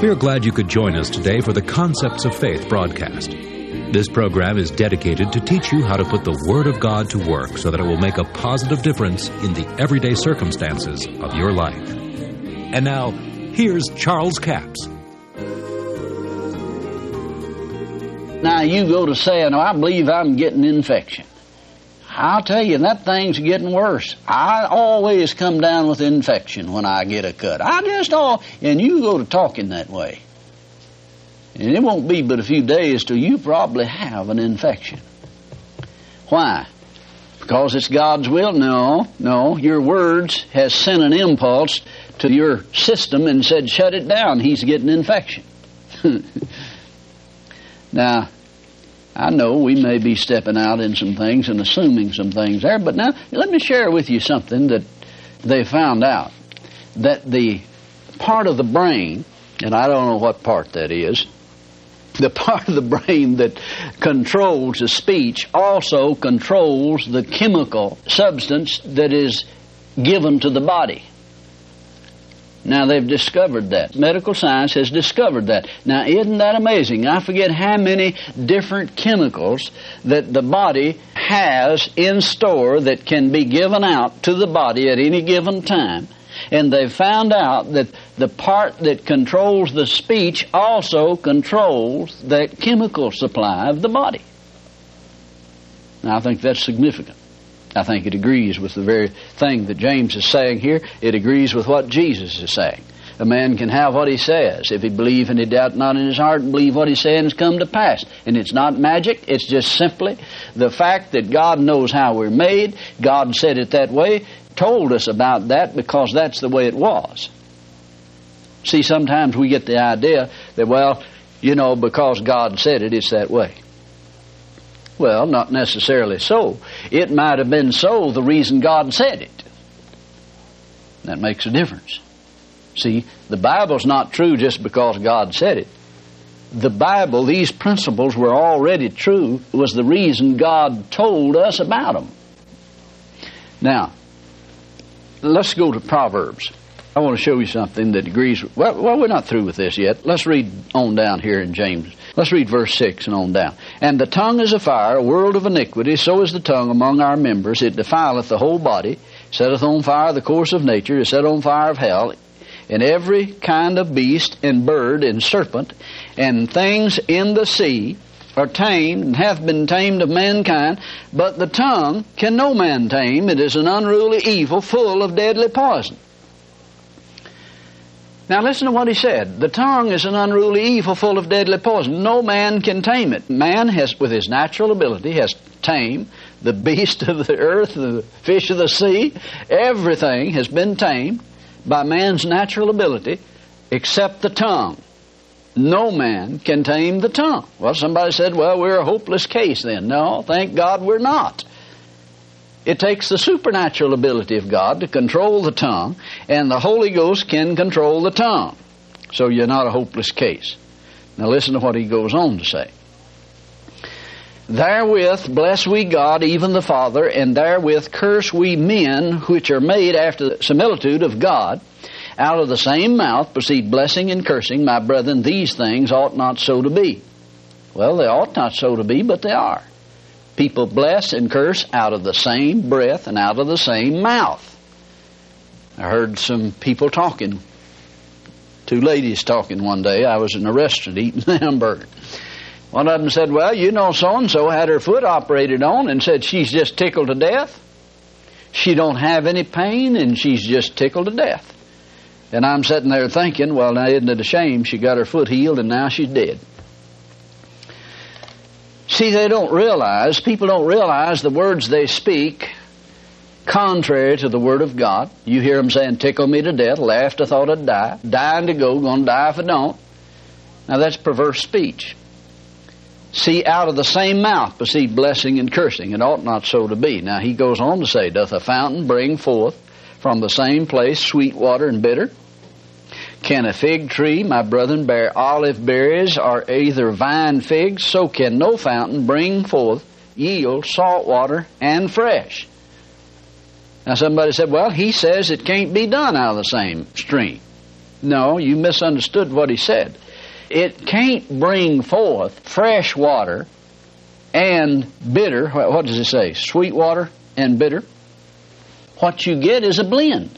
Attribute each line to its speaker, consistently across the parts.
Speaker 1: We are glad you could join us today for the Concepts of Faith broadcast. This program is dedicated to teach you how to put the Word of God to work so that it will make a positive difference in the everyday circumstances of your life. And now, here's Charles Capps.
Speaker 2: Now you go to saying, oh, I believe I'm getting infection. I'll tell you, that thing's getting worse. I always come down with infection when I get a cut. I just all, and you go to talking that way. And it won't be but a few days till you probably have an infection. Why? Because it's God's will? No, no. Your words has sent an impulse to your system and said, shut it down. He's getting infection. now, I know we may be stepping out in some things and assuming some things there, but now let me share with you something that they found out. That the part of the brain, and I don't know what part that is, the part of the brain that controls the speech also controls the chemical substance that is given to the body. Now they've discovered that. Medical science has discovered that. Now isn't that amazing? I forget how many different chemicals that the body has in store that can be given out to the body at any given time. And they've found out that the part that controls the speech also controls the chemical supply of the body. Now I think that's significant. I think it agrees with the very thing that James is saying here. It agrees with what Jesus is saying. A man can have what he says. If he believe and he doubt not in his heart and believe what he says has come to pass. And it's not magic, it's just simply the fact that God knows how we're made. God said it that way, told us about that because that's the way it was. See, sometimes we get the idea that, well, you know, because God said it, it's that way. Well, not necessarily so. It might have been so the reason God said it. That makes a difference. See, the Bible's not true just because God said it. The Bible, these principles were already true, was the reason God told us about them. Now, let's go to Proverbs. I want to show you something that agrees. Well, well, we're not through with this yet. Let's read on down here in James. Let's read verse 6 and on down. And the tongue is a fire, a world of iniquity, so is the tongue among our members. It defileth the whole body, setteth on fire the course of nature, is set on fire of hell, and every kind of beast and bird and serpent and things in the sea are tamed and hath been tamed of mankind, but the tongue can no man tame. It is an unruly evil full of deadly poison. Now listen to what he said. The tongue is an unruly evil full of deadly poison. No man can tame it. Man has, with his natural ability, has tamed the beast of the earth, the fish of the sea. Everything has been tamed by man's natural ability except the tongue. No man can tame the tongue. Well, somebody said, well, we're a hopeless case then. No, thank God we're not. It takes the supernatural ability of God to control the tongue, and the Holy Ghost can control the tongue. So you're not a hopeless case. Now listen to what he goes on to say. Therewith bless we God, even the Father, and therewith curse we men which are made after the similitude of God. Out of the same mouth proceed blessing and cursing. My brethren, these things ought not so to be. Well, they ought not so to be, but they are. People bless and curse out of the same breath and out of the same mouth. I heard some people talking, two ladies talking one day. I was in a restaurant eating a hamburger. One of them said, Well, you know, so and so had her foot operated on and said she's just tickled to death. She don't have any pain and she's just tickled to death. And I'm sitting there thinking, well, now isn't it a shame she got her foot healed and now she's dead? See, they don't realize, people don't realize the words they speak contrary to the Word of God. You hear them saying, tickle me to death, laugh to thought I'd die, dying to go, gonna die if I don't. Now that's perverse speech. See, out of the same mouth proceed blessing and cursing. It ought not so to be. Now he goes on to say, Doth a fountain bring forth from the same place sweet water and bitter? Can a fig tree, my brethren, bear olive berries or either vine figs? So can no fountain bring forth yield salt water and fresh. Now somebody said, well, he says it can't be done out of the same stream. No, you misunderstood what he said. It can't bring forth fresh water and bitter. What does it say? Sweet water and bitter. What you get is a blend.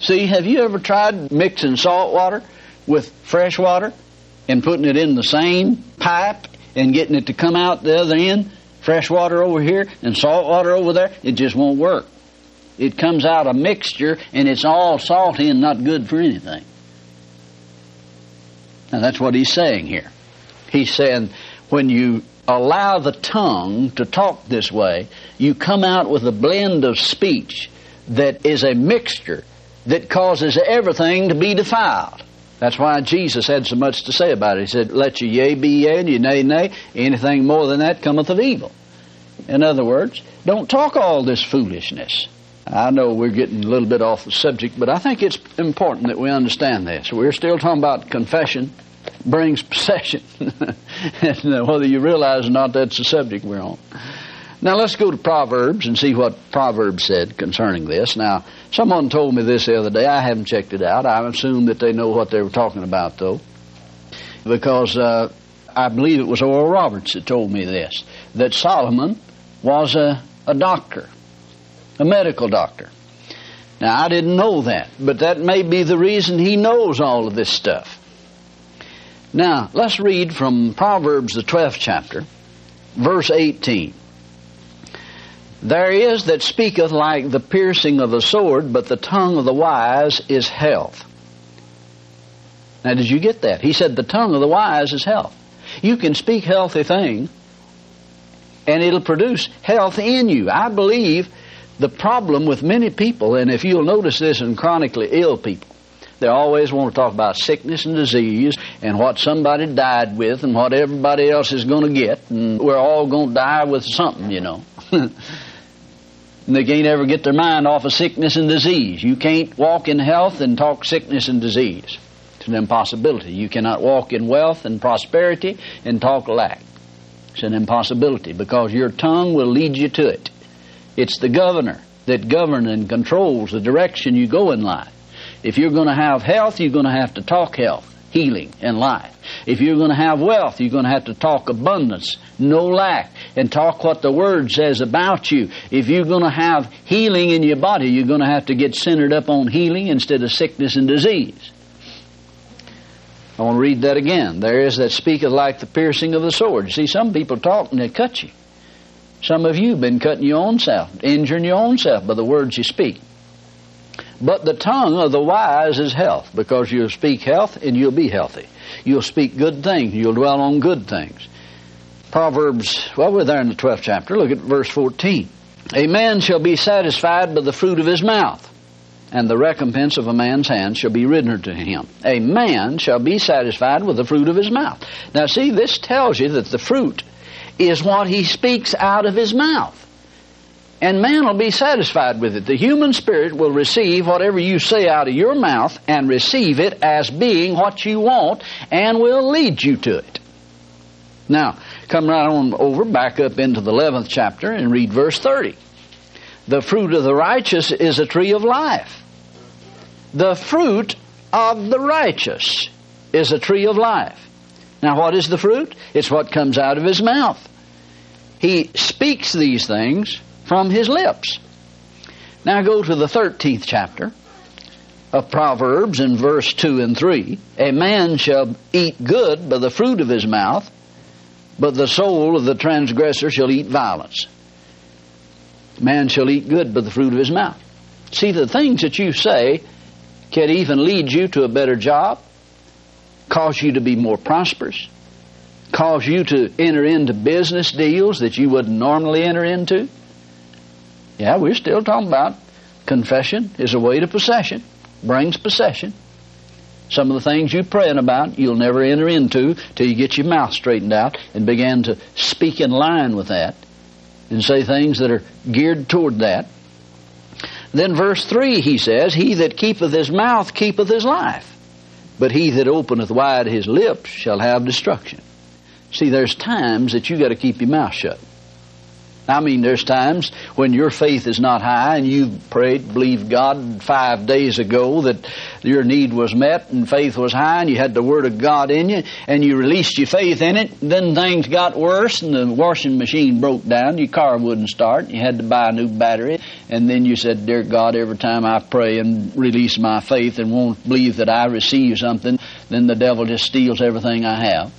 Speaker 2: See, have you ever tried mixing salt water with fresh water and putting it in the same pipe and getting it to come out the other end? Fresh water over here and salt water over there? It just won't work. It comes out a mixture and it's all salty and not good for anything. Now that's what he's saying here. He's saying when you allow the tongue to talk this way, you come out with a blend of speech that is a mixture that causes everything to be defiled. That's why Jesus had so much to say about it. He said, Let your yea be yea and your nay nay. Anything more than that cometh of evil. In other words, don't talk all this foolishness. I know we're getting a little bit off the subject, but I think it's important that we understand this. We're still talking about confession brings possession. and uh, whether you realize or not, that's the subject we're on. Now let's go to Proverbs and see what Proverbs said concerning this. Now, someone told me this the other day. I haven't checked it out. I assume that they know what they were talking about, though, because uh, I believe it was Oral Roberts that told me this that Solomon was a, a doctor a medical doctor. Now, I didn't know that, but that may be the reason he knows all of this stuff. Now, let's read from Proverbs, the 12th chapter, verse 18. There is that speaketh like the piercing of a sword, but the tongue of the wise is health. Now, did you get that? He said the tongue of the wise is health. You can speak healthy thing, and it'll produce health in you. I believe the problem with many people, and if you'll notice this in chronically ill people, they always want to talk about sickness and disease and what somebody died with and what everybody else is going to get, and we're all going to die with something, you know. and they can't ever get their mind off of sickness and disease. You can't walk in health and talk sickness and disease. It's an impossibility. You cannot walk in wealth and prosperity and talk lack. It's an impossibility because your tongue will lead you to it. It's the governor that governs and controls the direction you go in life. If you're going to have health, you're going to have to talk health, healing, and life. If you're going to have wealth, you're going to have to talk abundance, no lack, and talk what the Word says about you. If you're going to have healing in your body, you're going to have to get centered up on healing instead of sickness and disease. I want to read that again. There is that speaketh like the piercing of the sword. See, some people talk and they cut you. Some of you have been cutting your own self, injuring your own self by the words you speak. But the tongue of the wise is health, because you'll speak health and you'll be healthy. You'll speak good things, you'll dwell on good things. Proverbs, well, we're there in the 12th chapter. Look at verse 14. A man shall be satisfied by the fruit of his mouth, and the recompense of a man's hand shall be written to him. A man shall be satisfied with the fruit of his mouth. Now, see, this tells you that the fruit is what he speaks out of his mouth. And man will be satisfied with it. The human spirit will receive whatever you say out of your mouth and receive it as being what you want and will lead you to it. Now, come right on over, back up into the 11th chapter and read verse 30. The fruit of the righteous is a tree of life. The fruit of the righteous is a tree of life. Now, what is the fruit? It's what comes out of his mouth. He speaks these things from his lips. Now, go to the 13th chapter of Proverbs in verse 2 and 3. A man shall eat good by the fruit of his mouth, but the soul of the transgressor shall eat violence. Man shall eat good by the fruit of his mouth. See, the things that you say can even lead you to a better job, cause you to be more prosperous, cause you to enter into business deals that you wouldn't normally enter into. Yeah, we're still talking about confession is a way to possession, brings possession. Some of the things you're praying about, you'll never enter into till you get your mouth straightened out and begin to speak in line with that and say things that are geared toward that. Then verse 3 he says, He that keepeth his mouth keepeth his life but he that openeth wide his lips shall have destruction. See, there's times that you got to keep your mouth shut. I mean, there's times when your faith is not high and you prayed, believed God five days ago that
Speaker 3: your need was met and faith was high and you had the Word of God in you and you released your faith in it, then things got worse and the washing machine broke down, your car wouldn't start, you had to buy a new battery, and then you said, Dear God, every time I pray and release my faith and won't believe that I receive something, then the devil just steals everything I have.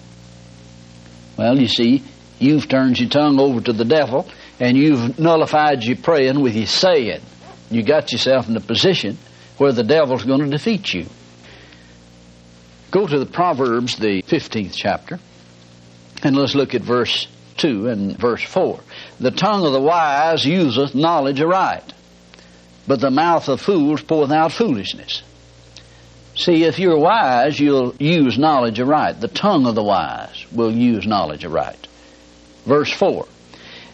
Speaker 3: Well, you see, you've turned your tongue over to the devil and you've nullified your praying with your saying. You got yourself in a position where the devil's going to defeat you. Go to the Proverbs, the 15th chapter, and let's look at verse 2 and verse 4. The tongue of the wise useth knowledge aright, but the mouth of fools poureth out foolishness. See, if you're wise, you'll use knowledge aright. The tongue of the wise will use knowledge aright. Verse 4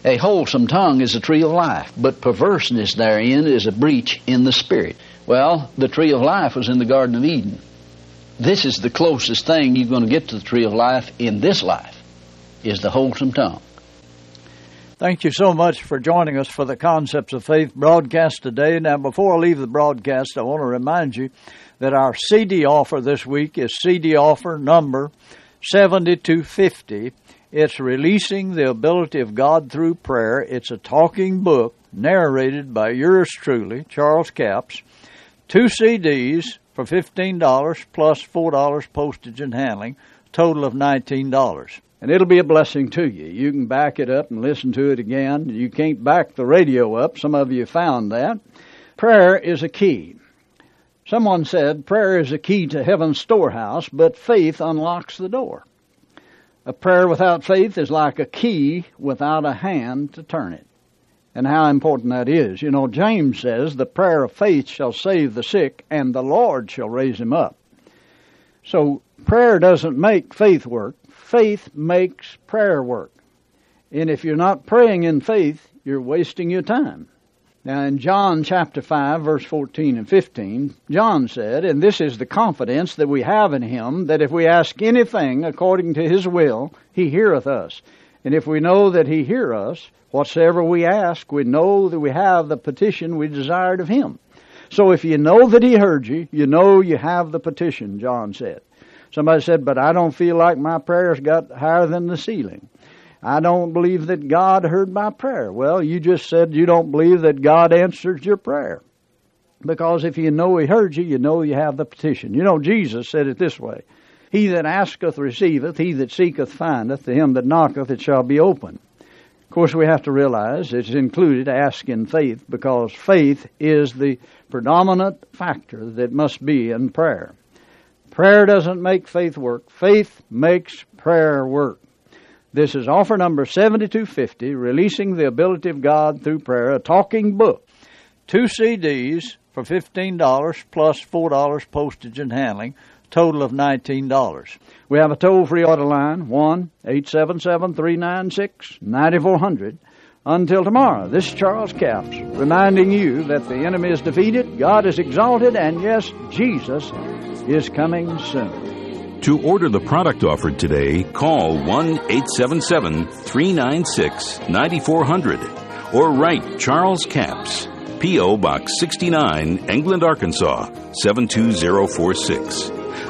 Speaker 3: A wholesome tongue is a tree of life, but perverseness therein is a breach in the spirit. Well, the tree of life was in the Garden of Eden. This is the closest thing you're going to get to the tree of life in this life, is the wholesome tongue.
Speaker 2: Thank you so much for joining us for the Concepts of Faith broadcast today. Now, before I leave the broadcast, I want to remind you that our CD offer this week is CD offer number 7250. It's Releasing the Ability of God Through Prayer. It's a talking book narrated by yours truly, Charles Capps. Two CDs for $15 plus $4 postage and handling, total of $19. And it'll be a blessing to you. You can back it up and listen to it again. You can't back the radio up. Some of you found that. Prayer is a key. Someone said prayer is a key to heaven's storehouse, but faith unlocks the door. A prayer without faith is like a key without a hand to turn it. And how important that is. You know, James says, the prayer of faith shall save the sick, and the Lord shall raise him up. So, prayer doesn't make faith work. Faith makes prayer work. And if you're not praying in faith, you're wasting your time. Now, in John chapter 5, verse 14 and 15, John said, And this is the confidence that we have in him, that if we ask anything according to his will, he heareth us. And if we know that he hear us, whatsoever we ask, we know that we have the petition we desired of him. So if you know that he heard you, you know you have the petition, John said. Somebody said, But I don't feel like my prayers got higher than the ceiling. I don't believe that God heard my prayer. Well, you just said you don't believe that God answers your prayer. Because if you know He heard you, you know you have the petition. You know, Jesus said it this way He that asketh receiveth, he that seeketh findeth, to him that knocketh it shall be open. Of course, we have to realize it's included ask in faith because faith is the predominant factor that must be in prayer. Prayer doesn't make faith work, faith makes prayer work. This is offer number 7250, Releasing the Ability of God Through Prayer, a talking book. Two CDs for $15 plus $4 postage and handling, total of $19. We have a toll free order line, 1 877 396 9400. Until tomorrow, this is Charles Capps reminding you that the enemy is defeated, God is exalted, and yes, Jesus is coming soon.
Speaker 1: To order the product offered today, call 1 877 396 9400 or write Charles Capps, P.O. Box 69, England, Arkansas 72046.